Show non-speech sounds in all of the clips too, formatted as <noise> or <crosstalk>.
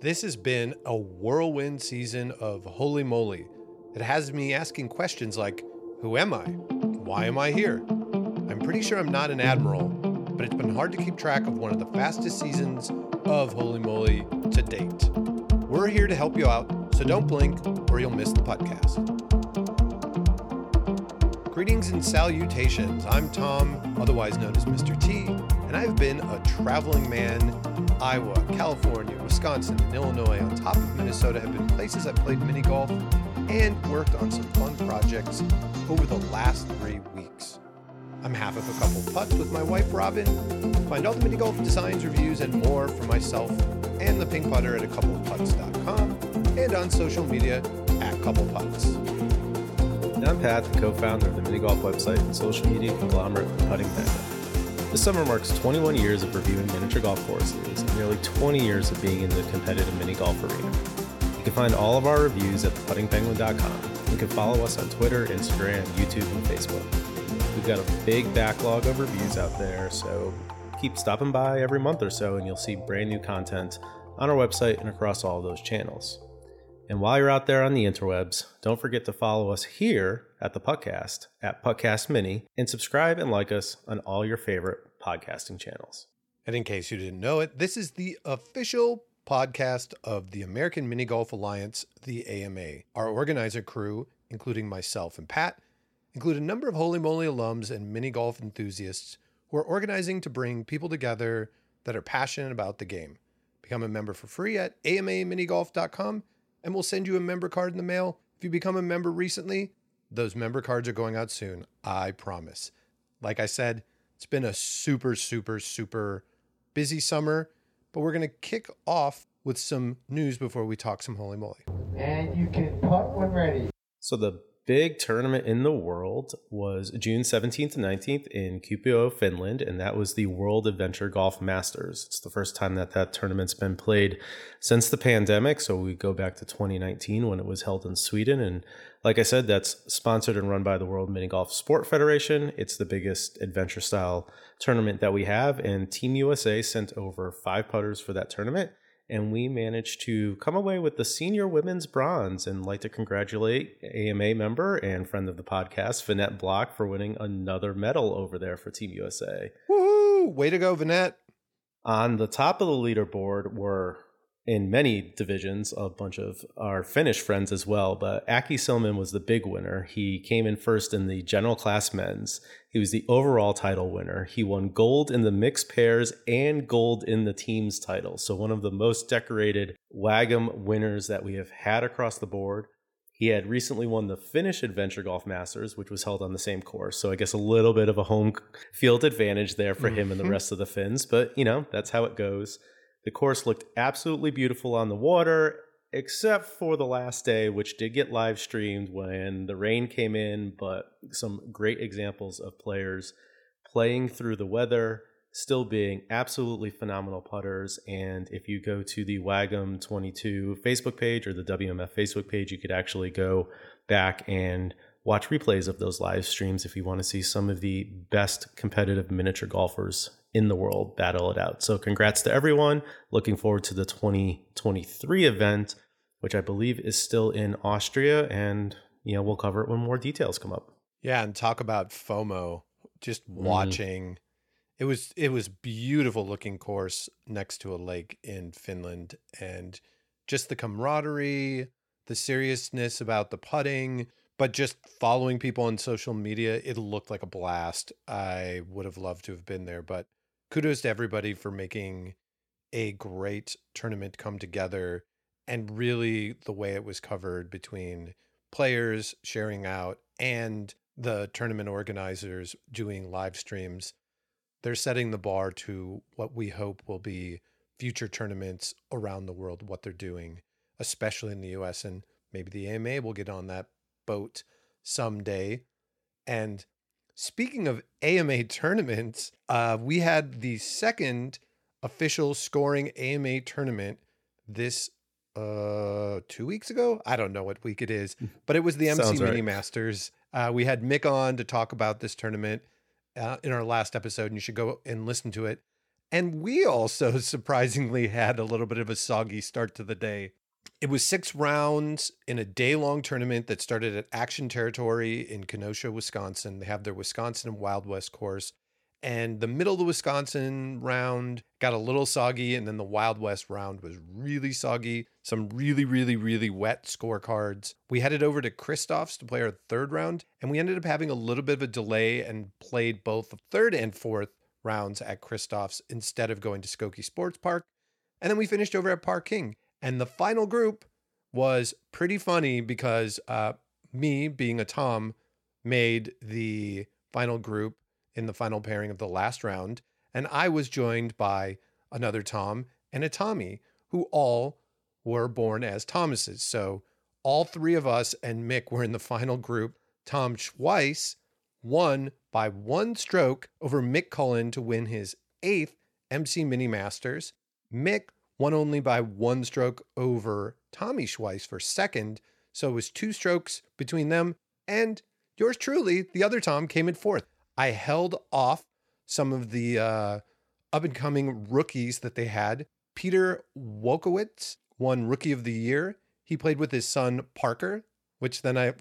This has been a whirlwind season of Holey Moley. It has me asking questions like Who am I? Why am I here? I'm pretty sure I'm not an admiral, but it's been hard to keep track of one of the fastest seasons of Holey Moley to date. We're here to help you out, so don't blink or you'll miss the podcast. Greetings and salutations. I'm Tom, otherwise known as Mr. T, and I've been a traveling man. Iowa, California, Wisconsin, and Illinois, on top of Minnesota, have been places I've played mini golf and worked on some fun projects over the last three weeks. I'm half of a couple putts with my wife Robin. Find all the mini golf designs, reviews, and more for myself and the pink putter at a coupleputts.com and on social media at coupleputts. I'm Pat, the co-founder of the mini golf website and social media conglomerate Putting Penguin. This summer marks 21 years of reviewing miniature golf courses and nearly 20 years of being in the competitive mini golf arena. You can find all of our reviews at theputtingpenguin.com. You can follow us on Twitter, Instagram, YouTube, and Facebook. We've got a big backlog of reviews out there, so keep stopping by every month or so and you'll see brand new content on our website and across all those channels. And while you're out there on the interwebs, don't forget to follow us here at the Puttcast at Puttcast Mini and subscribe and like us on all your favorite podcasting channels. And in case you didn't know it, this is the official podcast of the American Mini Golf Alliance, the AMA. Our organizer crew, including myself and Pat, include a number of Holey Moley alums and mini golf enthusiasts who are organizing to bring people together that are passionate about the game. Become a member for free at amaminigolf.com and we'll send you a member card in the mail. If you become a member recently, those member cards are going out soon. I promise. Like I said, it's been a super, super, super busy summer, but we're going to kick off with some news before we talk some Holey Moley. And you can putt when ready. So the big tournament in the world was June 17th and 19th in Kuopio, Finland, and that was the World Adventure Golf Masters. It's the first time that that tournament's been played since the pandemic, so we go back to 2019 when it was held in Sweden and like I said, that's sponsored and run by the World Mini Golf Sport Federation. It's the biggest adventure style tournament that we have, and Team USA sent over five putters for that tournament and we managed to come away with the senior women's bronze and like to congratulate AMA member and friend of the podcast, Vanette Block, for winning another medal over there for Team USA. Woohoo! Way to go, Vanette. On the top of the leaderboard were in many divisions, a bunch of our Finnish friends as well. But Aki Silman was the big winner. He came in first in the general class men's. He was the overall title winner. He won gold in the mixed pairs and gold in the teams title. So one of the most decorated WAGM winners that we have had across the board. He had recently won the Finnish Adventure Golf Masters, which was held on the same course. So I guess a little bit of a home field advantage there for mm-hmm. him and the rest of the Finns. But, you know, that's how it goes. The course looked absolutely beautiful on the water, except for the last day, which did get live streamed when the rain came in, but some great examples of players playing through the weather, still being absolutely phenomenal putters. And if you go to the WAGM 22 Facebook page or the WMF Facebook page, you could actually go back and watch replays of those live streams if you want to see some of the best competitive miniature golfers in the world battle it out. So congrats to everyone. Looking forward to the 2023 event, which I believe is still in Austria and you know, we'll cover it when more details come up. Yeah, and talk about FOMO. Just watching mm. it was it was beautiful looking course next to a lake in Finland and just the camaraderie, the seriousness about the putting, but just following people on social media, it looked like a blast. I would have loved to have been there, but kudos to everybody for making a great tournament come together and really the way it was covered between players sharing out and the tournament organizers doing live streams. They're setting the bar to what we hope will be future tournaments around the world what they're doing especially in the US and maybe the AMA will get on that boat someday. And Speaking of AMA <laughs> tournaments, uh, we had the second official scoring AMA tournament this uh two weeks ago. I don't know what week it is, but it was the MC Sounds Mini right. Masters. Uh, we had Mick on to talk about this tournament uh, in our last episode, and you should go and listen to it. And we also <laughs> surprisingly had a little bit of a soggy start to the day. It was six rounds in a day long tournament that started at Action Territory in Kenosha, Wisconsin. They have their Wisconsin Wild West course. And the middle of the Wisconsin round got a little soggy, and then the Wild West round was really soggy. Some really, really, really wet scorecards. We headed over to Christoph's to play our third round, and we ended up having a little bit of a delay and played both the third and fourth rounds at Christoph's instead of going to Skokie Sports Park. And then we finished over at Par-King. And the final group was pretty funny because uh, me, being a Tom, made the final group in the final pairing of the last round. And I was joined by another Tom and a Tommy, who all were born as Thomases. So all three of us and Mick were in the final group. Tom Schweiss won by one stroke over Mick Cullen to win his eighth MC Mini Masters. Mick won only by one stroke over Tommy Schweiss for second. So it was two strokes between them. And yours truly, the other Tom, came in fourth. I held off some of the uh, up and coming rookies that they had. Peter Wojtowicz won Rookie of the Year. He played with his son Parker, which then I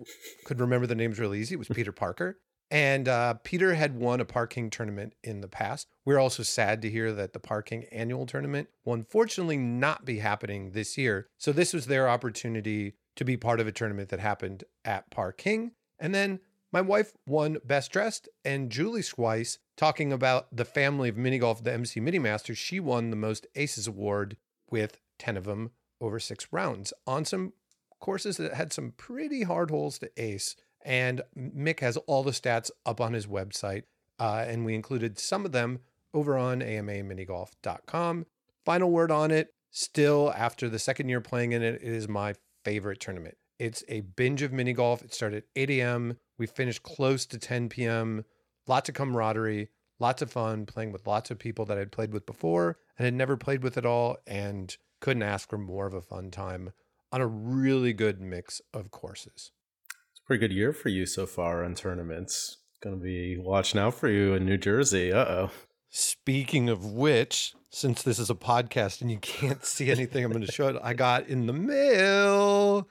could remember the names really easy. It was Peter Parker. And uh, Peter had won a Par-King tournament in the past. We're also sad to hear that the Par-King annual tournament will unfortunately not be happening this year. So this was their opportunity to be part of a tournament that happened at Par-King. And then my wife won Best Dressed, and Julie Schweiss, talking about the family of mini golf, the MC Mini Masters, she won the Most Aces Award with 10 of them over six rounds on some courses that had some pretty hard holes to ace. And Mick has all the stats up on his website, uh, and we included some of them over on amaminigolf.com. Final word on it still, after the second year playing in it, it is my favorite tournament. It's a binge of mini golf. It started at 8 a.m. We finished close to 10 p.m. Lots of camaraderie, lots of fun playing with lots of people that I'd played with before and had never played with at all, and couldn't ask for more of a fun time on a really good mix of courses. Pretty good year for you so far on tournaments. Going to be watching out for you in New Jersey. Uh oh. Speaking of which, since this is a podcast and you can't see anything, I'm going to show it. I got in the mail.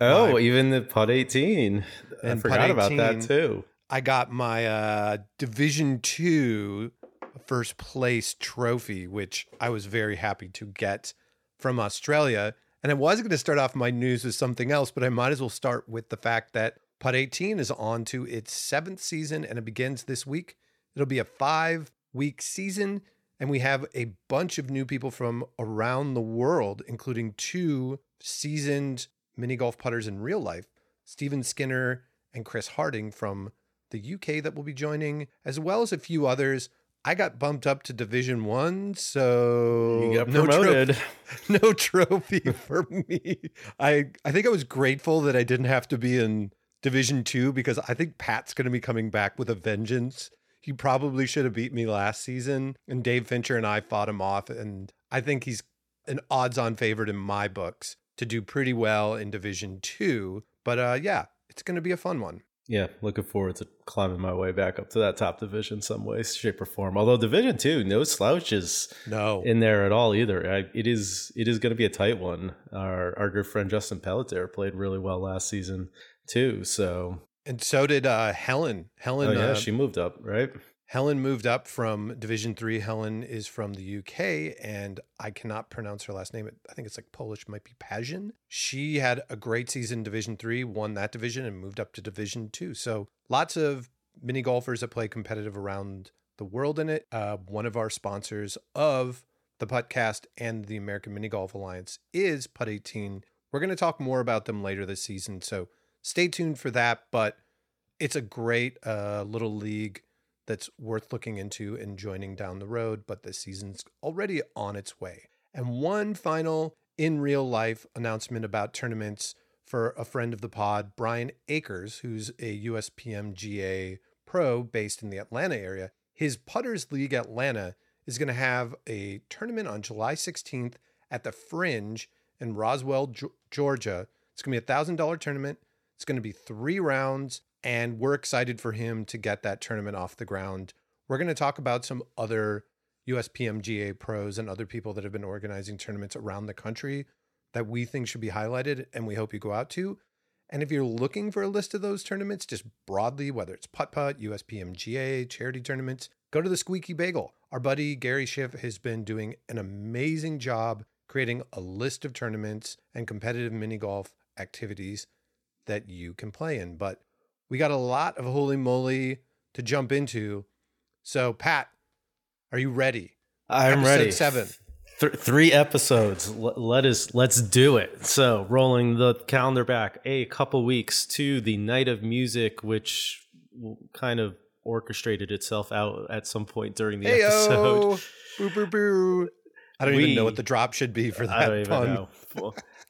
Oh, my, even the Putt 18. I forgot about that too. I got my uh, Division Two first place trophy, which I was very happy to get from Australia. And I was going to start off my news with something else, but I might as well start with the fact that Putt 18 is on to its seventh season and it begins this week. It'll be a five week season, and we have a bunch of new people from around the world, including two seasoned mini golf putters in real life Stephen Skinner and Chris Harding from the UK that will be joining, as well as a few others. I got bumped up to Division One, so got promoted. <laughs> No trophy, no <laughs> trophy for me. I I think I was grateful that I didn't have to be in Division Two because I think Pat's going to be coming back with a vengeance. He probably should have beat me last season, and Dave Fincher and I fought him off, and I think he's an odds-on favorite in my books to do pretty well in Division Two. But uh, yeah, it's going to be a fun one. Yeah, looking forward to climbing my way back up to that top division some way, shape, or form. Although Division Two, no slouches, no in there at all either. I, it is it is going to be a tight one. Our our good friend Justin Pelletier played really well last season too. So and so did uh, Helen. Helen, oh, yeah, uh, she moved up, right? Helen moved up from Division Three. Helen is from the UK, and I cannot pronounce her last name. I think it's like Polish, might be Pazin. She had a great season Division Three, won that division, and moved up to Division Two. So lots of mini golfers that play competitive around the world in it. Uh, one of our sponsors of the podcast and the American Mini Golf Alliance is Putt 18. We're going to talk more about them later this season, so stay tuned for that. But it's a great uh, little league that's worth looking into and joining down the road, but the season's already on its way. And one final in real life announcement about tournaments for a friend of the pod, Brian Akers, who's a USPMGA pro based in the Atlanta area. His Putters League Atlanta is going to have a tournament on July 16th at the Fringe in Roswell, Georgia. It's going to be a $1,000 tournament. It's going to be three rounds and we're excited for him to get that tournament off the ground. We're going to talk about some other USPMGA pros and other people that have been organizing tournaments around the country that we think should be highlighted and we hope you go out to. And if you're looking for a list of those tournaments, just broadly, whether it's putt putt, USPMGA, charity tournaments, go to the Squeaky Bagel. Our buddy Gary Schiff has been doing an amazing job creating a list of tournaments and competitive mini golf activities that you can play in. But we got a lot of Holey Moley to jump into. So, Pat, are you ready? I'm Episode ready. seven. Th- three episodes. L- let us let's do it. So, rolling the calendar back a couple weeks to the night of music, which kind of orchestrated itself out at some point during the episode. Heyo! <laughs> Boo, boo, boo. I don't We- even know what the drop should be for that I don't even pun.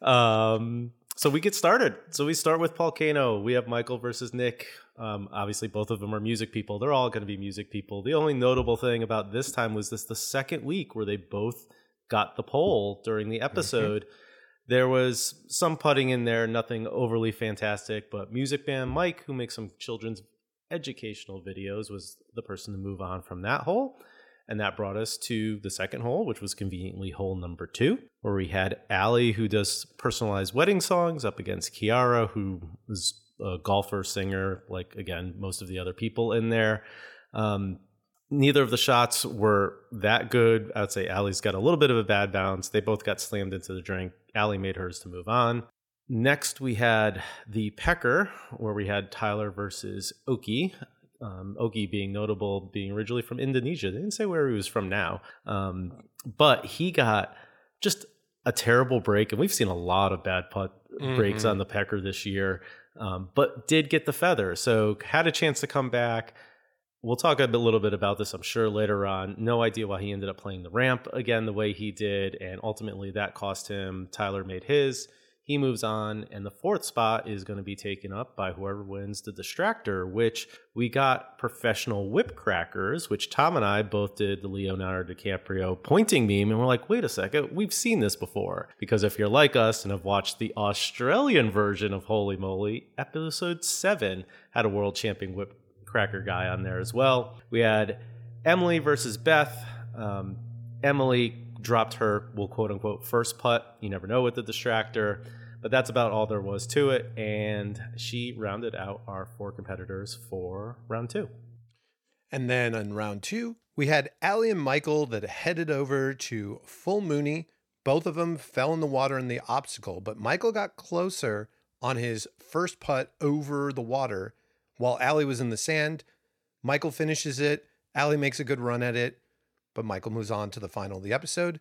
know. Um, so we get started. So we start with Volcano. We have Michael versus Nick. Um, obviously, both of them are music people. They're all going to be music people. The only notable thing about this time was this the second week where they both got the pole during the episode. There was some putting in there, nothing overly fantastic, but music band Mike, who makes some children's educational videos, was the person to move on from that hole. And that brought us to the second hole, which was conveniently hole number two, where we had Allie, who does personalized wedding songs, up against Kiara, who is a golfer, singer, like, again, most of the other people in there. Um, neither of the shots were that good. I would say Allie's got a little bit of a bad bounce. They both got slammed into the drink. Allie made hers to move on. Next, we had the Pecker, where we had Tyler versus Oki. Um, Oki being notable, being originally from Indonesia. They didn't say where he was from now. Um, but he got just a terrible break. And we've seen a lot of bad putt breaks Mhm. on the Pecker this year, um, but did get the feather. So had a chance to come back. We'll talk a little bit about this, I'm sure, later on. No idea why he ended up playing the ramp again the way he did. And ultimately, that cost him. Tyler made his. He moves on. And the fourth spot is going to be taken up by whoever wins the distractor, which we got professional whip crackers, which Tom and I both did the Leonardo DiCaprio pointing meme. And we're like, wait a second, we've seen this before. Because if you're like us and have watched the Australian version of Holey Moley, episode seven had a world champion whip cracker guy on there as well. We had Emily versus Beth. Um, Emily dropped her, well, quote unquote, first putt. You never know with the distractor. But that's about all there was to it. And she rounded out our four competitors for round two. And then in round two, we had Allie and Michael that headed over to Full Mooney. Both of them fell in the water in the obstacle, but Michael got closer on his first putt over the water while Allie was in the sand. Michael finishes it. Allie makes a good run at it, but Michael moves on to the final of the episode.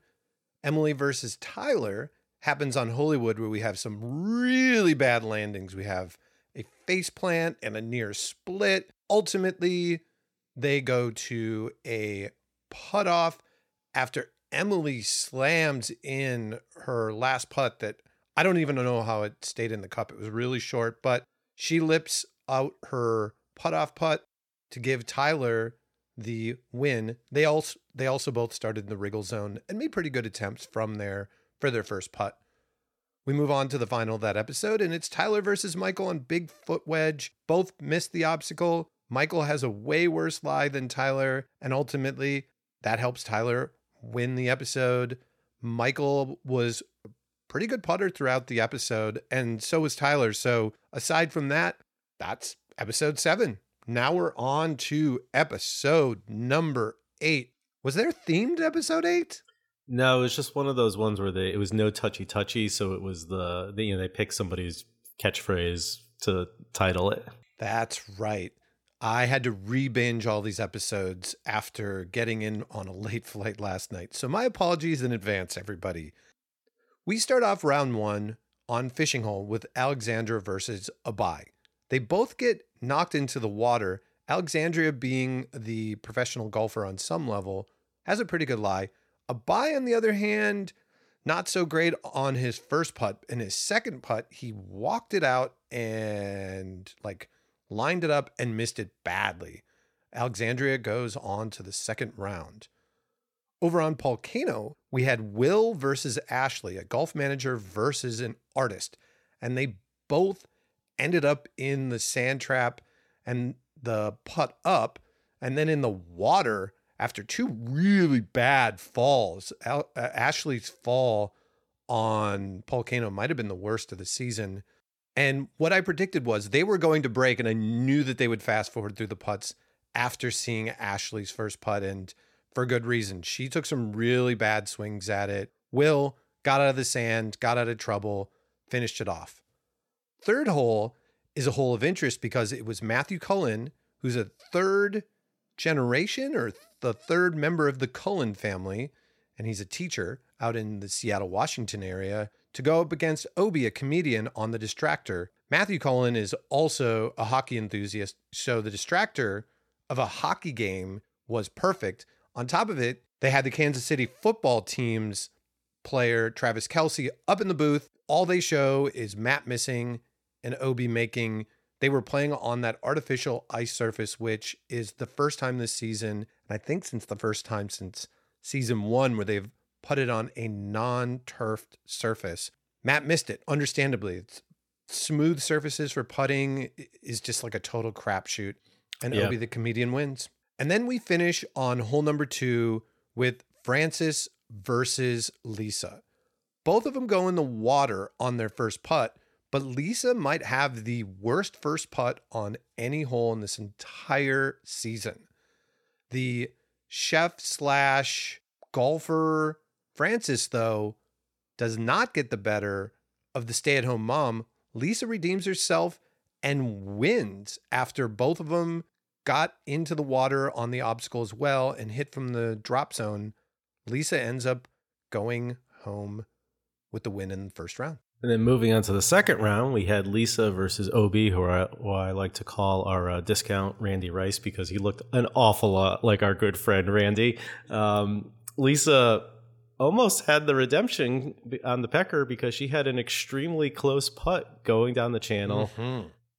Emily versus Tyler happens on Hollywood, where we have some really bad landings. We have a face plant and a near split. Ultimately, they go to a putt off after Emily slams in her last putt that I don't even know how it stayed in the cup. It was really short, but she lips out her putt off putt to give Tyler the win. They also they also both started in the wriggle zone and made pretty good attempts from there for their first putt. We move on to the final of that episode, and it's Tyler versus Michael on Big Foot Wedge. Both missed the obstacle. Michael has a way worse lie than Tyler, and ultimately that helps Tyler win the episode. Michael was a pretty good putter throughout the episode, and so was Tyler. So aside from that, that's episode seven. Now we're on to episode number eight. Was there themed episode eight? No, it was just one of those ones where they it was no touchy touchy, so it was the, the you know they picked somebody's catchphrase to title it. That's right. I had to re binge all these episodes after getting in on a <laughs> late flight last night. So, my apologies in advance, everybody. We start off round one on Fishing Hole with Alexandra versus Abai. They both get knocked into the water. Alexandria, being the professional golfer on some level, has a pretty good lie. Abai, on the other hand, not so great on his first putt. In his second putt, he walked it out and like lined it up and missed it badly. Alexandria goes on to the second round. Over on Volcano, we had Will versus Ashley, a golf manager versus an artist, and they both ended up in the sand trap and the putt up, and then in the water. after two really bad falls. Al- uh, Ashley's fall on Volcano might have been the worst of the season. And what I predicted was they were going to break, and I knew that they would fast forward through the putts after seeing Ashley's first putt, and for good reason. She took some really bad swings at it. Will got out of the sand, got out of trouble, finished it off. Third hole is a hole of interest because it was Matthew Cullen, who's a third generation or the third member of the Cullen family, and he's a teacher out in the Seattle, Washington area, to go up against Obi, a comedian on The Distractor. Matthew Cullen is also a hockey enthusiast, so The Distractor of a hockey game was perfect. On top of it, they had the Kansas City football team's player, Travis Kelce, up in the booth. All they show is Matt missing and Obi making. They were playing on that artificial ice surface, which is the first time this season, and I think since the first time since season one, where they've putted on a non turfed surface. Matt missed it, understandably. It's smooth surfaces for putting is just like a total crapshoot. And Yeah. Obi the comedian wins. And then we finish on hole number two with Francis versus Lisa. Both of them go in the water on their first putt, but Lisa might have the worst first putt on any hole in this entire season. The chef slash golfer Francis, though, does not get the better of the stay at home mom. Lisa redeems herself and wins after both of them got into the water on the obstacle as well and hit from the drop zone. Lisa ends up going home with the win in the first round. And then moving on to the second round, we had Lisa versus OB, who I, who I like to call our uh, discount Randy Rice because he looked an awful lot like our good friend Randy. Um, Lisa almost had the redemption on the Pecker because she had an extremely close putt going down the channel.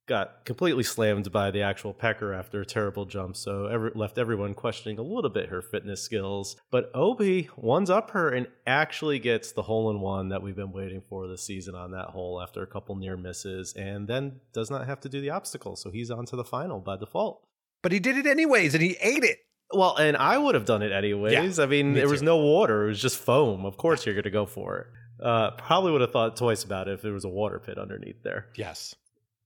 Got completely slammed by the actual Pecker after a terrible jump, so every, left everyone questioning a little bit her fitness skills. But Obi ones up her and actually gets the hole in one that we've been waiting for this season on that hole after a couple near misses, and then does not have to do the obstacle, so he's on to the final by default. But he did it anyways and he ate it. Well, and I would have done it anyways. I mean, me there was no water; it was just foam. Of course, you're going to go for it. Uh, probably would have thought twice about it if there was a water pit underneath there. Yes.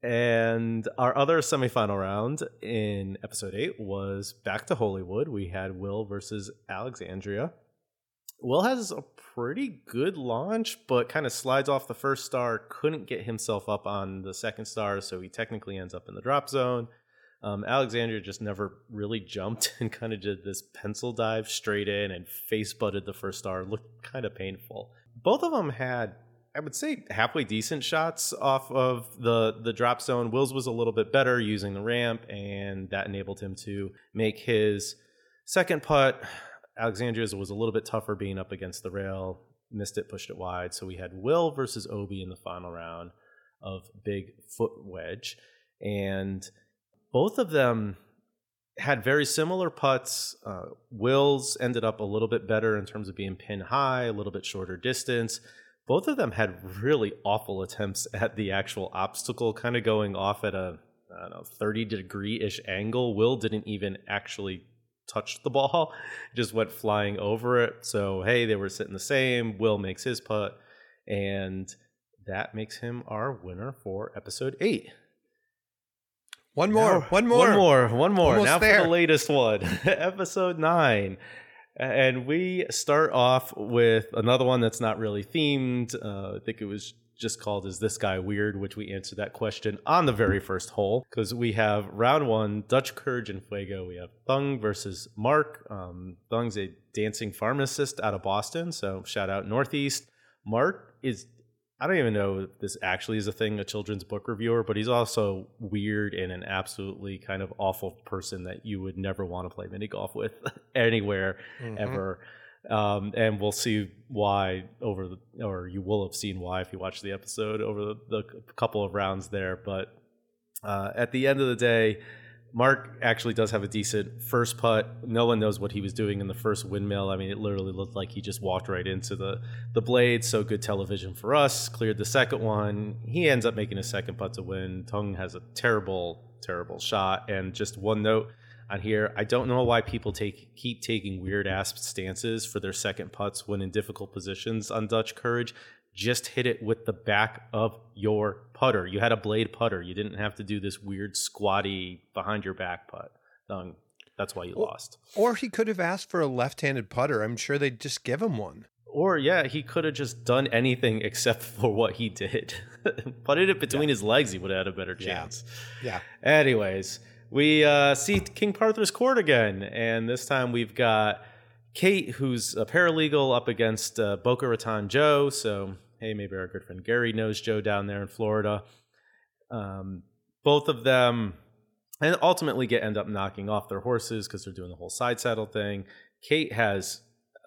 And our other semifinal round in episode eight was back to Hollywood. We had Will versus Alexandria. Will has a pretty good launch, but kind of slides off the first star, couldn't get himself up on the second star, so he technically ends up in the drop zone. Um, Alexandria just never really jumped <laughs> and kind of did this pencil dive straight in and face butted the first star. Looked kind of painful. Both of them had I would say halfway decent shots off of the the drop zone. Will's was a little bit better using the ramp, and that enabled him to make his second putt. Alexandria's was a little bit tougher being up against the rail. Missed it, pushed it wide. So we had Will versus Obi in the final round of Big Foot Wedge, and both of them had very similar putts. Uh, Will's ended up a little bit better in terms of being pin high, a little bit shorter distance both of them had really awful attempts <laughs> at the actual obstacle, kind of going off at a I don't know 30 degree ish angle. Will didn't even actually touch the ball, <laughs> just went flying over it. So hey, they were sitting the same. Will makes his putt, and that makes him our winner for episode eight. One more. Now- one more. One more. One more. Almost now for the latest one, <laughs> episode nine. And we start off with another one that's not really themed. Uh, I think it was just called Is This Guy Weird? which we answered that question on the very first hole because we have round one Dutch Courage and Fuego. We have Thung versus Mark. Um, Thung's a dancing pharmacist out of Boston. So shout out Northeast. Mark is I don't even know if this actually is a thing, a children's book reviewer, but he's also weird and an absolutely kind of awful person that you would never want to play mini golf with <laughs> anywhere Mhm. ever. Um, and we'll see why over the, or you will have seen why if you watch the episode over the, the couple of rounds there. But uh, at the end of the day, Mark actually does have a decent first putt. No one knows what he was doing in the first windmill. I mean, it literally looked like he just walked right into the the blade. So good television for us. Cleared the second one. He ends up making a second putt to win. Tung has a terrible, terrible shot. And just one note, on here. I don't know why people take keep taking weird ass stances for their second putts when in difficult positions on Dutch Courage. Just hit it with the back of your putter. You had a blade putter. You didn't have to do this weird squatty behind your back putt. Um, that's why you lost. Or he could have asked for a left-handed putter. I'm sure they'd just give him one. Or yeah, he could have just done anything <laughs> except for what he did. <laughs> Putted it between his legs, he would have had a better Yeah. chance. Yeah. Anyways, we uh, see King Parthur's court again, and this time we've got Kate, who's a paralegal, up against uh, Boca Raton Joe. So hey, maybe our good friend Gary knows Joe down there in Florida. Um, both of them, and ultimately get end up knocking off their horses because they're doing the whole side saddle thing. Kate has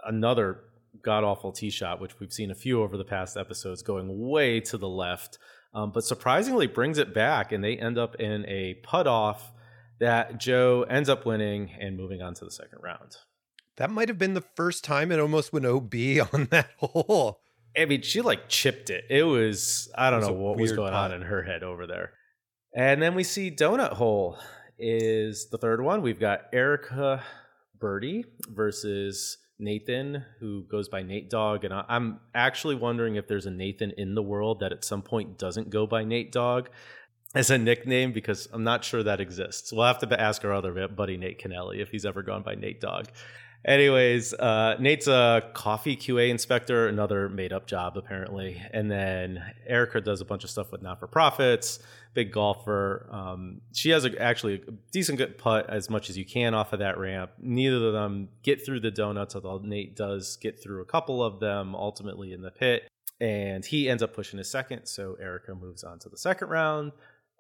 another god awful tee shot, which we've seen a few over the past episodes, going way to the left um, but surprisingly brings it back, and they end up in a putt off that Joe ends up winning and moving on to the second round. That might have been the first time it almost went OB <laughs> on that hole. I mean, she like chipped it. It was I don't was know what was going on in her head over there. And then we see Donut Hole is the third one. We've got Erica Birdie versus Nathan, who goes by Nate Dog. And I- I'm actually wondering if there's a Nathan in the world that at some point doesn't go by Nate Dog as a nickname because I'm not sure that exists. We'll have to ask our other buddy Nate Kennelly if he's ever gone by Nate Dog. Anyways, uh, Nate's a coffee QA inspector, another made up job apparently. And then Erica does a bunch of stuff with not for profits, big golfer. Um, she has a, actually a decent good putt as much as you can off of that ramp. Neither of them get through the donuts, although Nate does get through a couple of them ultimately in the pit. And he ends up pushing his second. So Erica moves on to the second round.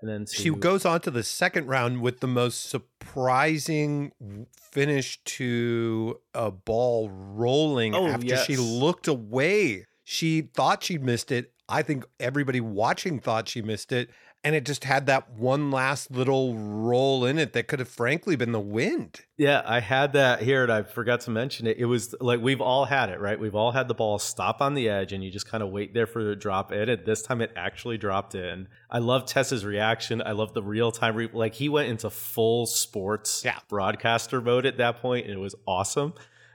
And then to, She goes on to the second round with the most surprising finish to a ball rolling Oh, after she looked away. She thought she missed it. I think everybody watching thought she missed it. And it just had that one last little roll in it that could have frankly been the wind. Yeah, I had that here and I forgot to mention it. It was like we've all had it, right? We've all had the ball stop on the edge and you just kind of wait there for it to drop in. And this time it actually dropped in. I love Tessa's reaction. I love the real time. Re- like he went into full sports Yeah. broadcaster mode at that point, and it was awesome.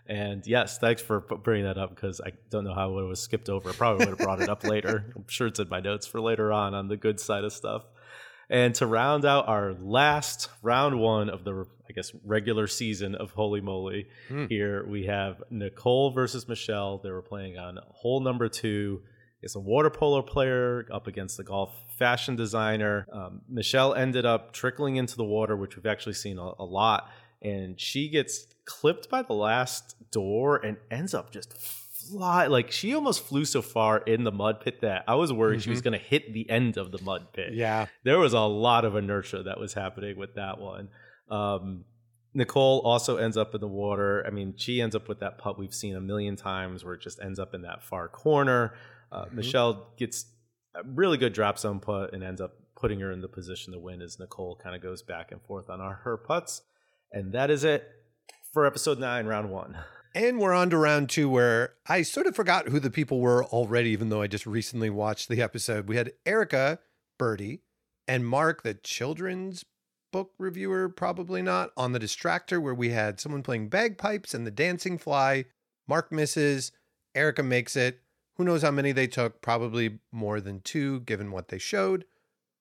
And yes, thanks for bringing that up because I don't know how it was skipped over. I probably would have brought it up later. <laughs> I'm sure it's in my notes for later on on the good side of stuff. And to round out our last round one of the, I guess, regular season of Holey Moley, Hmm. here we have Nicole versus Michelle. They were playing on hole number two. It's a water polo player up against the golf fashion designer. Um, Michelle ended up trickling into the water, which we've actually seen a, a lot. And she gets clipped by the last door and ends up just fly. Like she almost flew so far in the mud pit that I was worried she was going to hit the end of the mud pit Yeah. there was a lot of inertia that was happening with that one. Um, Nicole also ends up in the water. I mean, she ends up with that putt we've seen a million times where it just ends up in that far corner. Uh, Mhm. Michelle gets a really good drop zone putt and ends up putting her in the position to win as Nicole kind of goes back and forth on our, her putts. And that is it for episode nine, round one. And we're on to round two, where I sort of forgot who the people were already, even though I just recently watched the episode. We had Erica, Birdie, and Mark, the children's book reviewer, probably not, on the distractor, where we had someone playing bagpipes and the dancing fly. Mark misses, Erica makes it. Who knows how many they took? Probably more than two, given what they showed.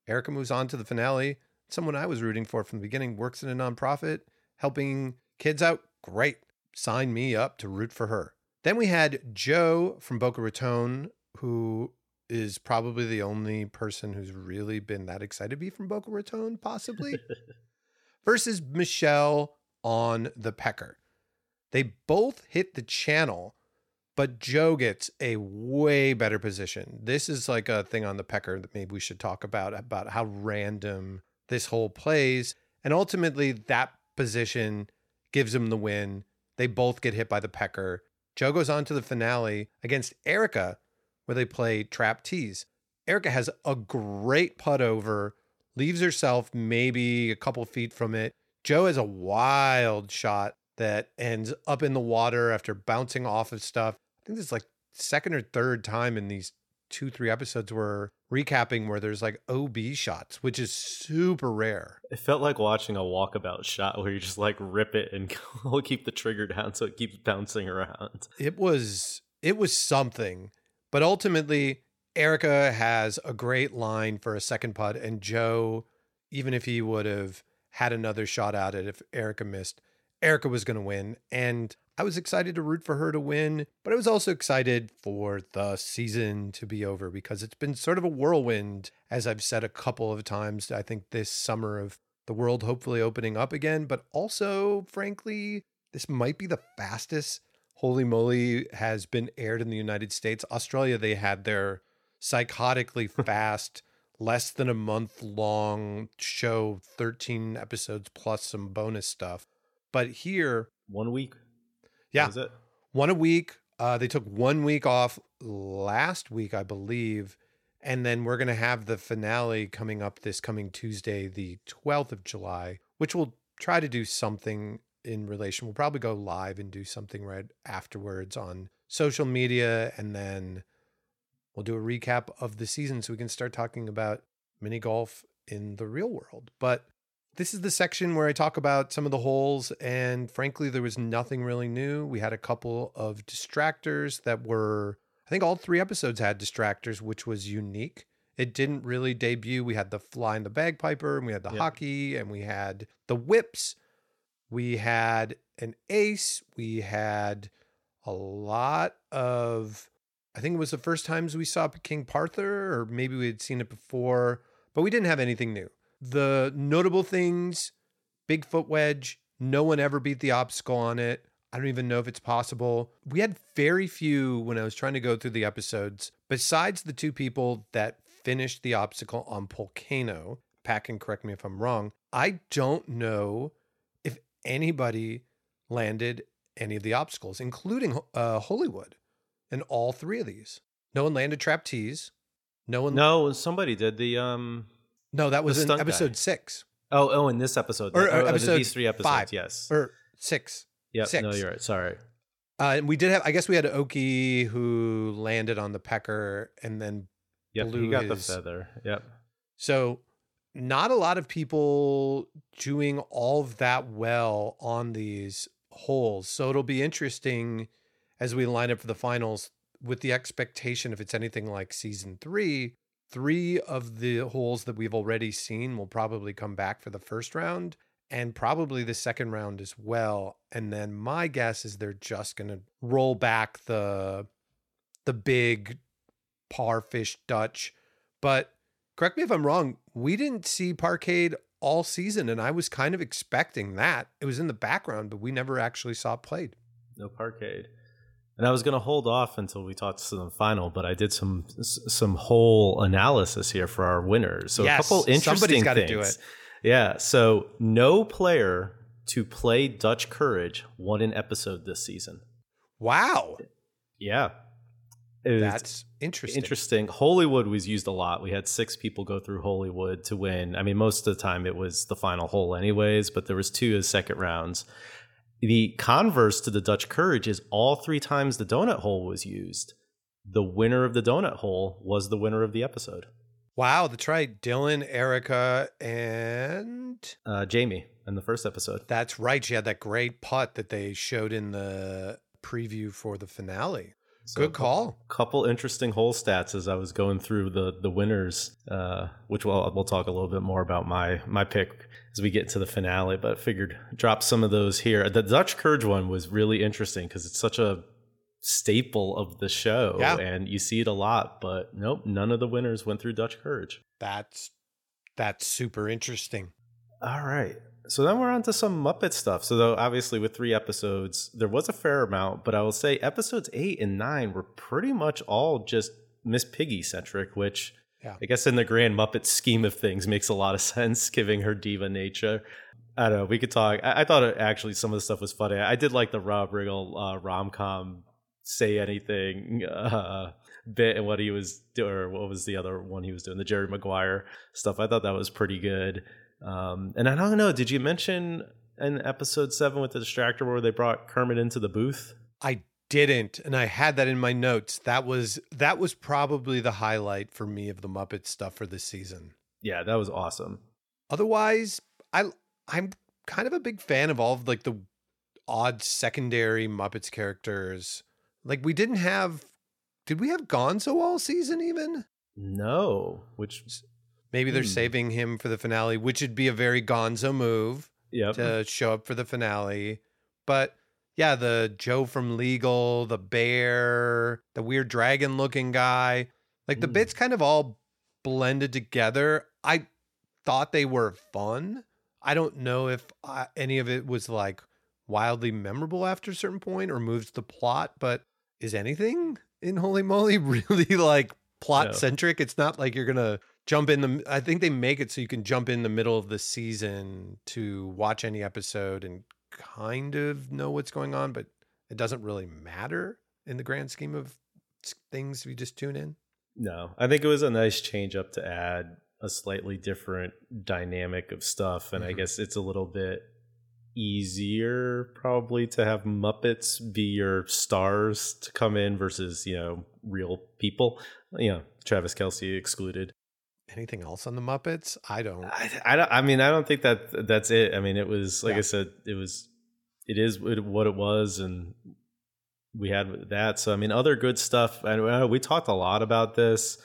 Erica moves on to the finale. Someone I was rooting for from the beginning works in a nonprofit, helping kids out. Great. Sign me up to root for her. Then we had Joe from Boca Raton, who is probably the only person who's really been that excited to be from Boca Raton, possibly, <laughs> versus Michelle on the Pecker. They both hit the channel, but Joe gets a way better position. This is like a thing on the Pecker that maybe we should talk about about how random this hole plays, and ultimately that position gives him the win. They both get hit by the Pecker. Joe goes on to the finale against Erica, where they play trapeze. Erica has a great putt over, leaves herself maybe a couple feet from it. Joe has a wild shot that ends up in the water after bouncing off of stuff. I think this is like second or third time in these two, three episodes we're recapping where there's like OB shots, which is super rare. It felt like watching a walkabout shot where you just like rip it and <laughs> keep the trigger down so it keeps bouncing around. It was it was something, but ultimately Erica has a great line for a second putt, and Joe, even if he would have had another shot at it if Erica missed, Erica was going to win. And I was excited to root for her to win, but I was also excited for the season to be over because it's been sort of a whirlwind, as I've said a couple of times, I think this summer of the world hopefully opening up again. But also, frankly, this might be the fastest Holey Moley has been aired in the United States. Australia, they had their psychotically <laughs> fast, less than a month long show, 13 episodes plus some bonus stuff. But here, one week. Yeah. One a week. Uh, they took one week off last week, I believe. And then we're going to have the finale coming up this coming Tuesday, the 12th of July, which we'll try to do something in relation. We'll probably go live and do something right afterwards on social media. And then we'll do a recap of the season so we can start talking about mini golf in the real world. But this is the section where I talk about some of the holes, and frankly, there was nothing really new. We had a couple of distractors that were, I think all three episodes had distractors, which was unique. It didn't really debut. We had the fly and the bagpiper, and we had the yep. hockey, and we had the whips. We had an ace. We had a lot of, I think it was the first times we saw King Parther, or maybe we had seen it before, but we didn't have anything new. The notable things Bigfoot wedge, no one ever beat the obstacle on it. I don't even know if it's possible. We had very few when I was trying to go through the episodes, besides the two people that finished the obstacle on Volcano. Pat can correct me if I'm wrong. I don't know if anybody landed any of the obstacles, including uh, Hollywood, and all three of these. No one landed trapeze. No one. No, somebody did the um no, that was in episode guy. six. Oh, oh, in this episode, or, or oh, episode these three episodes, five, yes, or six. Yeah, no, you're right. Sorry. Uh, and we did have, I guess, we had Oki who landed on the pecker and then yep, blew he got his... the feather. Yep. So, not a lot of people doing all of that well on these holes. So it'll be interesting as we line up for the finals with the expectation if it's anything like season three Three of the holes that we've already seen will probably come back for the first round and probably the second round as well. And then my guess is they're just going to roll back the the big par fish Dutch. But correct me if I'm wrong, we didn't see Parkade all season and I was kind of expecting that. It was in the background, but we never actually saw it played. No Parkade. And I was going to hold off until we talked to the final, but I did some some whole analysis here for our winners. So yes, a couple interesting somebody's got to do it. Yeah. So no player to play Dutch Courage won an episode this season. Wow. Yeah. That's interesting. Interesting. Hollywood was used a lot. We had six people go through Hollywood to win. I mean, most of the time it was the final hole, anyways, but there was two as second rounds. The converse to the Dutch Courage is all three times the donut hole was used. The winner of the donut hole was the winner of the episode. Wow, that's right. Dylan, Erica, and uh, Jamie in the first episode. That's right. She had that great putt that they showed in the preview for the finale. So Good call. Couple, couple interesting hole stats as I was going through the the winners, uh, which we'll we'll talk a little bit more about my my pick as we get to the finale. But figured drop some of those here. The Dutch Courage one was really interesting because it's such a staple of the show, yeah. and you see it a lot. But nope, none of the winners went through Dutch Courage. That's that's super interesting. All right. So then we're on to some Muppet stuff. So though obviously with three episodes, there was a fair amount, but I will say episodes eight and nine were pretty much all just Miss Piggy centric, which yeah. I guess in the grand Muppet scheme of things makes a lot of <laughs> sense, giving her diva nature. I don't know. We could talk. I, I thought it, actually some of the stuff was funny. I did like the Rob Riggle uh, rom com say anything uh, bit and what he was doing, or what was the other one he was doing, the Jerry Maguire stuff. I thought that was pretty good. Um, and I don't know, did you mention in episode seven with the distractor where they brought Kermit into the booth? I didn't, and I had that in my notes. That was that was probably the highlight for me of the Muppet stuff for this season. Yeah, that was awesome. Otherwise, I I'm kind of a big fan of all of like the odd secondary Muppets characters. Like we didn't have did we have Gonzo all season even? No, which maybe they're Hmm. saving him for the finale, which would be a very Gonzo move Yep. to show up for the finale. But yeah, the Joe from Legal, the bear, the weird dragon looking guy, like the Hmm. bits kind of all blended together. I thought they were fun. I don't know if uh, any of it was like wildly memorable after a certain point or moves the plot, but is anything in Holey Moley <laughs> really like plot centric? It's not like you're going to jump in the I think they make it so you can jump in the middle of the season to watch any episode and kind of know what's going on, but it doesn't really matter in the grand scheme of things if you just tune in. No, I think it was a nice change up to add a slightly different dynamic of stuff, and I Mhm. guess it's a little bit easier probably to have Muppets be your stars to come in versus you know real people. You know, Travis Kelce excluded. Anything else on the Muppets? I don't. I, I, don't, I mean, I don't think that that's it. I mean, it was like Yeah. I said, it was, it is what it was, and we had that. So I mean, other good stuff. And uh, we talked a lot about this.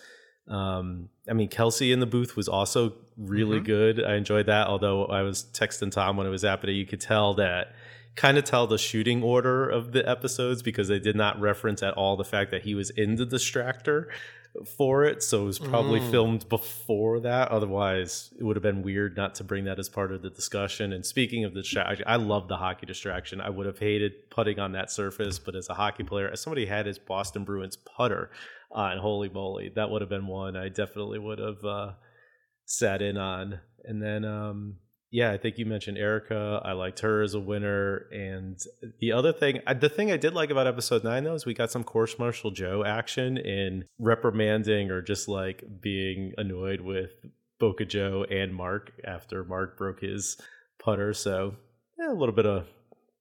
Um, I mean, Kelce in the booth was also really Mhm. good. I enjoyed that. Although I was texting Tom when it was happening, you could tell that kind of tell the shooting order of the episodes because they did not reference at all the fact that he was in the distractor for it. So it was probably Mm. filmed before that. Otherwise, it would have been weird not to bring that as part of the discussion. And speaking of the distraction, I love the hockey distraction. I would have hated putting on that surface, but as a hockey player, as somebody had his Boston Bruins putter, uh, and holy moly, that would have been one I definitely would have uh, sat in on. And then, um, yeah, I think you mentioned Erica. I liked her as a winner. And the other thing, the thing I did like about episode nine, though, is we got some course martial Joe action in reprimanding or just like being annoyed with Boca Joe and Mark after Mark broke his putter. So, yeah, a little bit of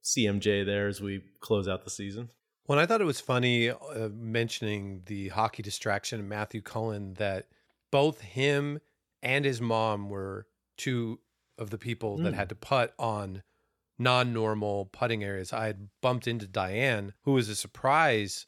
CMJ there as we close out the season. When I thought it was funny uh, mentioning the hockey distraction and Matthew Cullen that both him and his mom were two of the people that Mm. had to putt on non-normal putting areas. I had bumped into Diane, who was a surprise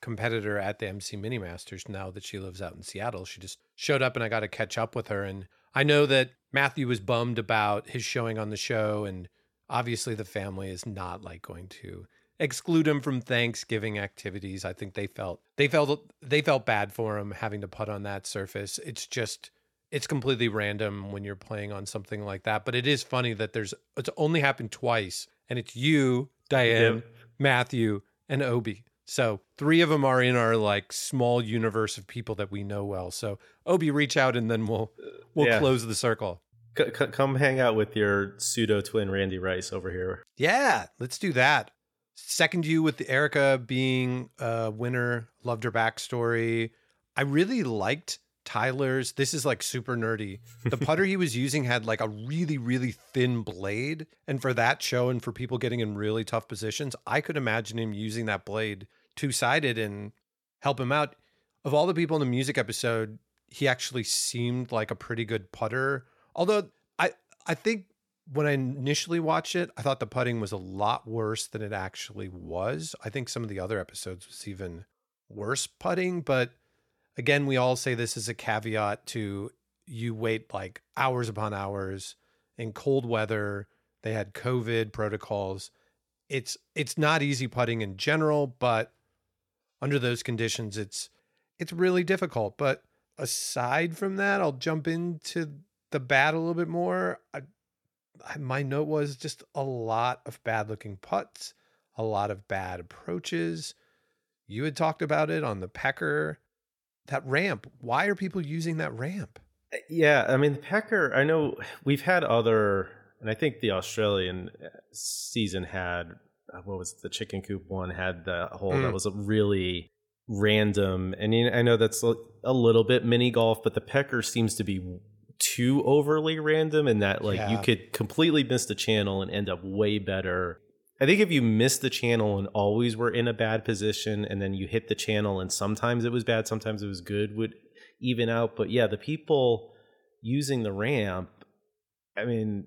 competitor at the MC Mini Masters now that she lives out in Seattle. She just showed up and I got to catch up with her and I know that Matthew was bummed about his showing on the show and obviously the family is not like going to exclude him from Thanksgiving activities. I think they felt they felt they felt bad for him having to put on that surface. It's just it's completely random when you're playing on something like that. But it is funny that there's it's only happened twice, and it's you, Diane, Yep. Matthew, and Obi. So three of them are in our like small universe of people that we know well. So Obi, reach out and then we'll we'll Yeah. close the circle. C- c- come hang out with your pseudo twin Randy Rice over here. Yeah, let's do that. Second you with Erica being a winner. Loved her backstory. I really liked Tyler's. This is like super nerdy. The <laughs> putter he was using had like a really, really thin blade. And for that show and for people getting in really tough positions, I could imagine him using that blade two sided and help him out. Of all the people in the music episode, he actually seemed like a pretty good putter. Although I, I think when I initially watched it, I thought the putting was a lot worse than it actually was. I think some of the other episodes was even worse putting, but again, we all say this is a caveat to you wait like hours upon hours in cold weather. They had COVID protocols. It's it's not easy putting in general, but under those conditions it's it's really difficult. But aside from that, I'll jump into the bat a little bit more. I, my note was just a lot of bad looking putts, a lot of bad approaches. You had talked about it on the Pecker. That ramp. Why are people using that ramp? Yeah, I mean, the Pecker, I know we've had other, and I think the Australian uh, season had, uh, what was it, the chicken coop one had the hole that Mm. was a really random. And you know, I know that's a a little bit mini golf, but the Pecker seems to be too overly random in that, like, you could completely miss the channel and end up way better. I think if you missed the channel and always were in a bad position and then you hit the channel and sometimes it was bad, sometimes it was good, would even out. But yeah, the people using the ramp, I mean,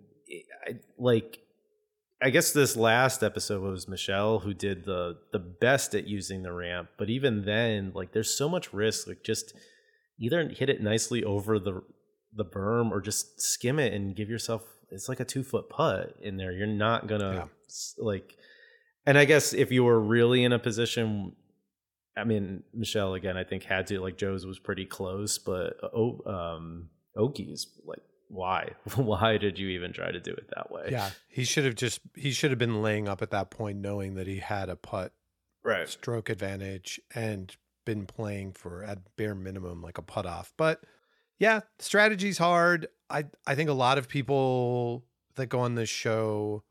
I, like, I guess this last episode was Michelle who did the the best at using the ramp, but even then, like, there's so much risk. Like, just either hit it nicely over the the berm or just skim it and give yourself. It's like a two foot putt in there. You're not gonna Yeah. Like. And I guess if you were really in a position I mean, Michelle again, I think had to like Joe's was pretty close, but oh, um, Oki's like, why? <laughs> why did you even try to do it that way? Yeah, he should have just he should have been laying up at that point, knowing that he had a putt right. stroke advantage and been playing for at bare minimum like a putt off. But yeah, strategy's hard. I I think a lot of people that go on this show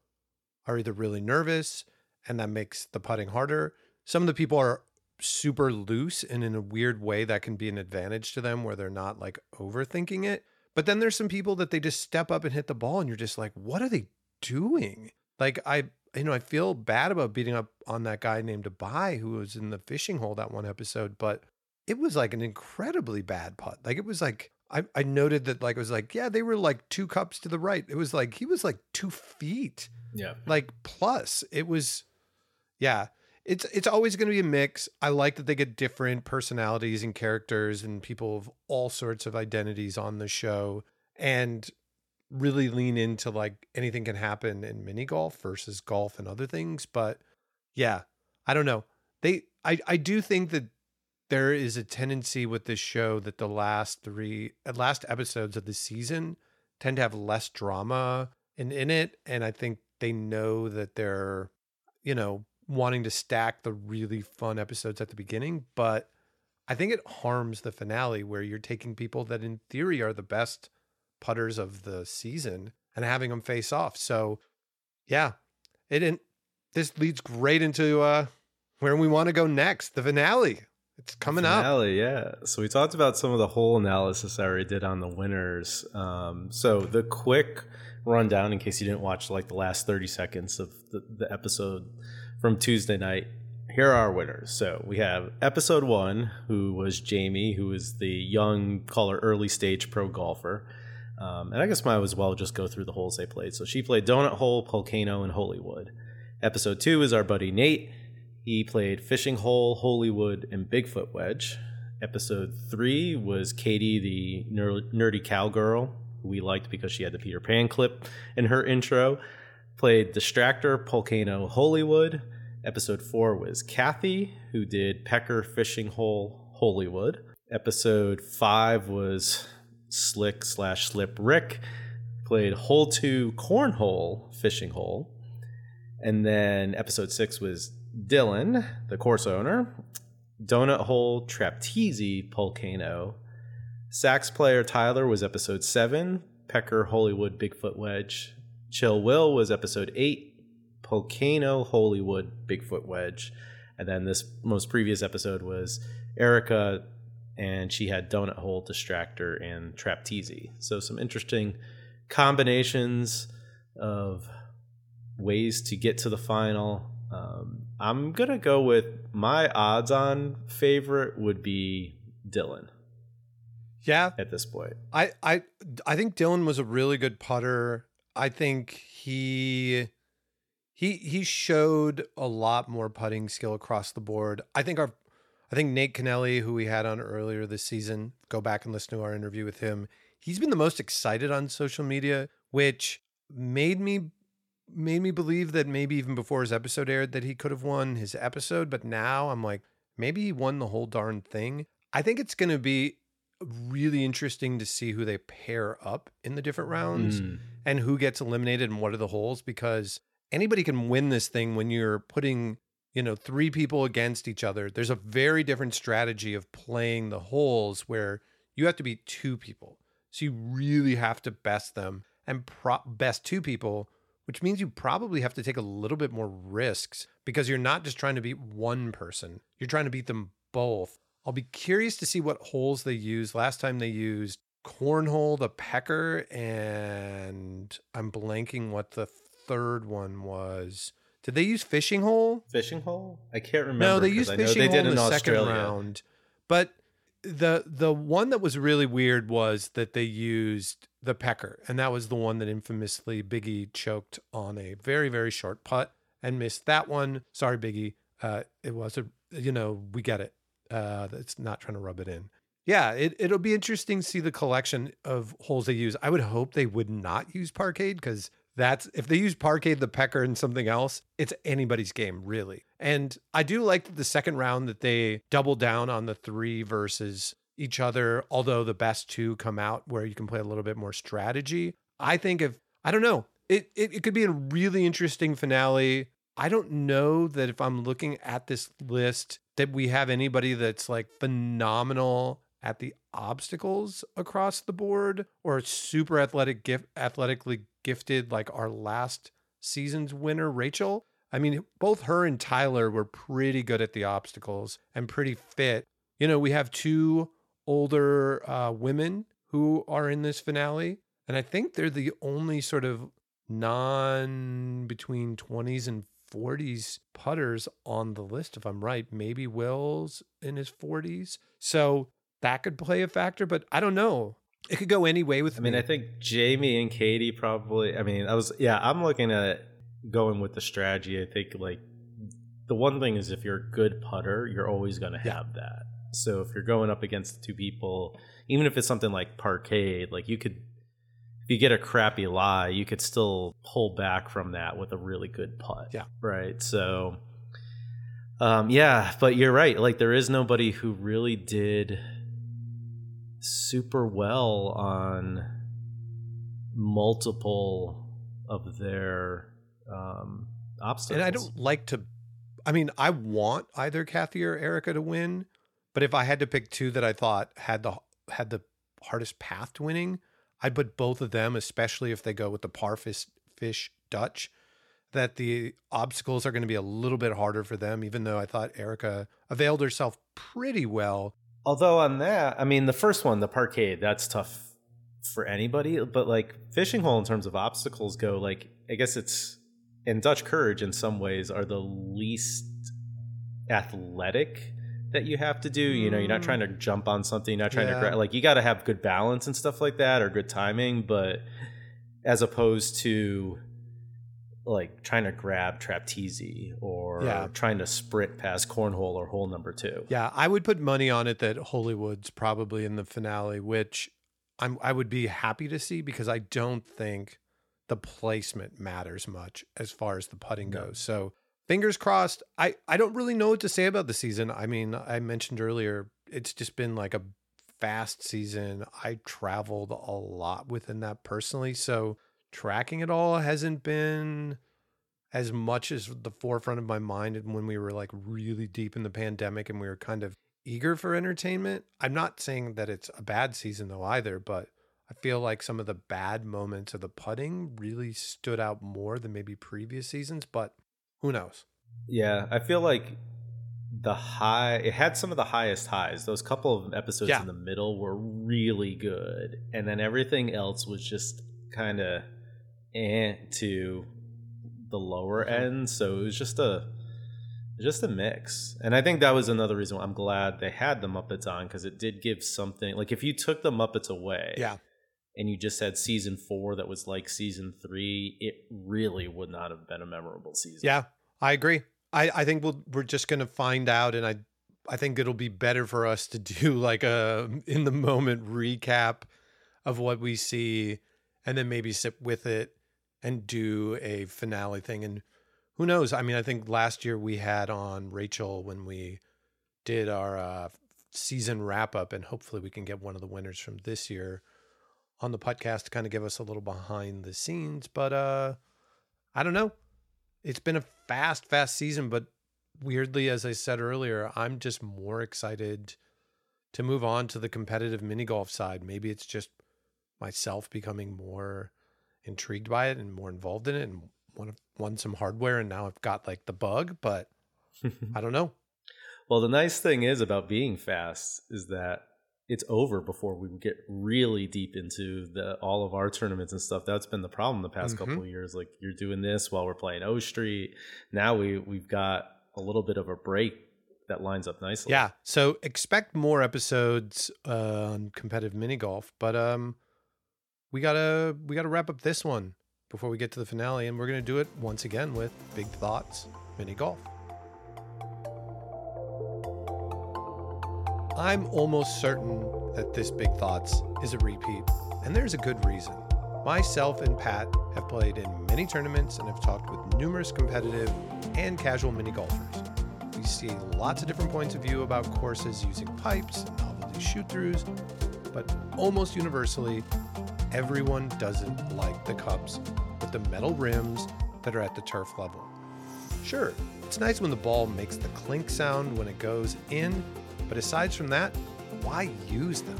are either really nervous and that makes the putting harder. Some of the people are super loose and in a weird way that can be an advantage to them where they're not like overthinking it. But then there's some people that they just step up and hit the ball and you're just like, what are they doing? Like I you know, I feel bad about beating up on that guy named Abai who was in the fishing hole that one episode, but it was like an incredibly bad putt. Like it was like I, I noted that like it was like, yeah, they were like two cups to the right. It was like he was like two feet Yeah. like plus it was yeah it's it's always going to be a mix i like that they get different personalities and characters and people of all sorts of identities on the show and really lean into like anything can happen in mini golf versus golf and other things but yeah i don't know they i i do think that there is a tendency with this show that the last three uh, last episodes of the season tend to have less drama in in it and i think they know that they're you know wanting to stack the really fun episodes at the beginning but i think it harms the finale where you're taking people that in theory are the best putters of the season and having them face off. So yeah it didn't this leads great into uh where we want to go next the finale it's coming up yeah. So we talked about some of the whole analysis I already did on the winners. Um, so the quick rundown, in case you didn't watch like the last 30 seconds of the, the episode from Tuesday night, here are our winners. So we have episode one, who was Jamie, who is the young, call her early stage pro golfer. Um, and I guess might as well just go through the holes they played. So she played Donut Hole, Volcano, and Holywood. Episode two is our buddy Nate. He played Fishing Hole, Holywood, and Bigfoot Wedge. Episode three was Katie, the ner- nerdy cowgirl, who we liked because she had the Peter Pan clip in her intro. Played Distractor, Volcano, Holywood. Episode four was Kathy, who did Pecker, Fishing Hole, Holywood. Episode five was Slick slash Slip Rick. Played Hole Two, Cornhole, Fishing Hole. And then episode six was Dylan, the course owner, Donut Hole Trapeze Volcano. Sax player Tyler was episode seven, Pecker Hollywood Bigfoot Wedge. Chill Will was episode eight, Volcano Hollywood Bigfoot Wedge. And then this most previous episode was Erica, and she had Donut Hole Distractor and Trapeze. So some interesting combinations of ways to get to the final. Um, I'm gonna go with my odds-on favorite would be Dylan yeah at this point. I I I think Dylan was a really good putter. I think he he he showed a lot more putting skill across the board. I think our I think Nate Kennelly, who we had on earlier this season, go back and listen to our interview with him. He's been the most excited on social media, which made me made me believe that maybe even before his episode aired that he could have won his episode, but now I'm like maybe he won the whole darn thing. I think it's going to be really interesting to see who they pair up in the different rounds Mm. and who gets eliminated and what are the holes because anybody can win this thing when you're putting you know three people against each other there's a very different strategy of playing the holes where you have to be two people so you really have to best them and pro- best two people which means you probably have to take a little bit more risks because you're not just trying to beat one person you're trying to beat them both i'll be curious to see what holes they use last time they used cornhole the pecker and i'm blanking what the third one was Did they use fishing hole? Fishing hole? I can't remember. No, they used fishing they hole did in the Australia. second round. But the the one that was really weird was that they used the pecker, and that was the one that infamously Biggie choked on a very very short putt and missed that one. Sorry, Biggie. Uh, it was a you know we get it. Uh, it's not trying to rub it in. Yeah, it it'll be interesting to see the collection of holes they use. I would hope they would not use parkade because that's if they use parkade, the pecker, and something else, it's anybody's game, really. And I do like the second round that they double down on the three versus each other, although the best two come out where you can play a little bit more strategy. I think if I don't know, it it, it could be a really interesting finale. I don't know that if I'm looking at this list that we have anybody that's like phenomenal at the obstacles across the board or super athletic gift athletically gifted like our last season's winner Rachel. I mean, both her and Tyler were pretty good at the obstacles and pretty fit. You know, we have two older uh, women who are in this finale, and I think they're the only sort of non between 20s and 40s putters on the list, if I'm right. Maybe Will's in his 40s. So that could play a factor, but I don't know. It could go any way with I mean, me. I think Jamie and Katie probably. I mean, I was yeah. I'm looking at going with the strategy. I think like the one thing is if you're a good putter, you're always going to have Yeah. that. So if you're going up against two people, even if it's something like parkade, like you could, if you get a crappy lie, you could still pull back from that with a really good putt. Yeah. Right. So, um, yeah, but you're right. Like there is nobody who really did super well on multiple of their um, obstacles. and I don't like to. I mean, I want either Kathy or Erica to win, but if I had to pick two that I thought had the had the hardest path to winning, I'd put both of them, especially if they go with the parfish fish Dutch. That the obstacles are going to be a little bit harder for them, even though I thought Erica availed herself pretty well. Although on that, I mean, the first one, the parkade, that's tough for anybody. But like fishing hole in terms of obstacles go, like I guess it's and Dutch courage in some ways are the least athletic that you have to do. You know, you're not Mm. trying to jump on something, you're not trying Yeah. to like you got to have good balance and stuff like that or good timing. But as opposed to like trying to grab trapeze or Yeah. trying to sprint past cornhole or hole number two. Yeah, I would put money on it that Holywood's probably in the finale, which I'm I would be happy to see because I don't think the placement matters much as far as the putting No. goes. So fingers crossed. I I don't really know what to say about the season. I mean, I mentioned earlier it's just been like a fast season. I traveled a lot within that personally, so tracking it all hasn't been as much as the forefront of my mind and when we were like really deep in the pandemic and we were kind of eager for entertainment. I'm not saying that it's a bad season though either, but I feel like some of the bad moments of the putting really stood out more than maybe previous seasons, but who knows? Yeah, I feel like the high it had some of the highest highs. Those couple of episodes Yeah. in the middle were really good, and then everything else was just kind of eh to the lower Mhm. end. So it was just a just a mix, and I think that was another reason why I'm glad they had the Muppets on because it did give something. Like if you took the Muppets away, Yeah. And you just had season four that was like season three, it really would not have been a memorable season. Yeah, I agree. I, I think we'll, we're just going to find out. And I, I think it'll be better for us to do <laughs> like a in the moment recap of what we see and then maybe sit with it and do a finale thing. And who knows? I mean, I think last year we had on Rachel when we did our uh, season wrap up, and hopefully we can get one of the winners from this year on the podcast to kind of give us a little behind the scenes. But uh, I don't know. It's been a fast, fast season, but weirdly, as I said earlier, I'm just more excited to move on to the competitive mini golf side. Maybe it's just myself becoming more intrigued by it and more involved in it and want won some hardware and now I've got like the bug, but <laughs> I don't know. Well, the nice thing is about being fast is that it's over before we get really deep into the all of our tournaments and stuff. That's been the problem the past Mhm. couple of years. Like you're doing this while we're playing O Street. Now we we've got a little bit of a break that lines up nicely. Yeah. So expect more episodes uh, on competitive mini golf, but um, we gotta we gotta wrap up this one before we get to the finale, and we're gonna do it once again with big thoughts mini golf. I'm almost certain that this big thoughts is a repeat, and there's a good reason. Myself and Pat have played in many tournaments and have talked with numerous competitive and casual mini golfers. We see lots of different points of view about courses using pipes and novelty shoot throughs, but almost universally, everyone doesn't like the cups with the metal rims that are at the turf level. Sure, it's nice when the ball makes the clink sound when it goes in, but aside from that, why use them?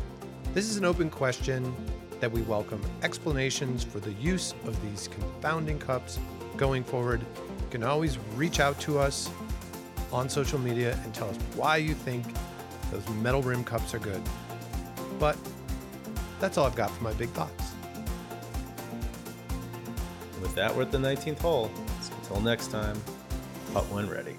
This is an open question that we welcome explanations for the use of these confounding cups going forward. You can always reach out to us on social media and tell us why you think those metal rim cups are good. But that's all I've got for my big thoughts. With that, we're at the 19th hole. So until next time, putt when ready.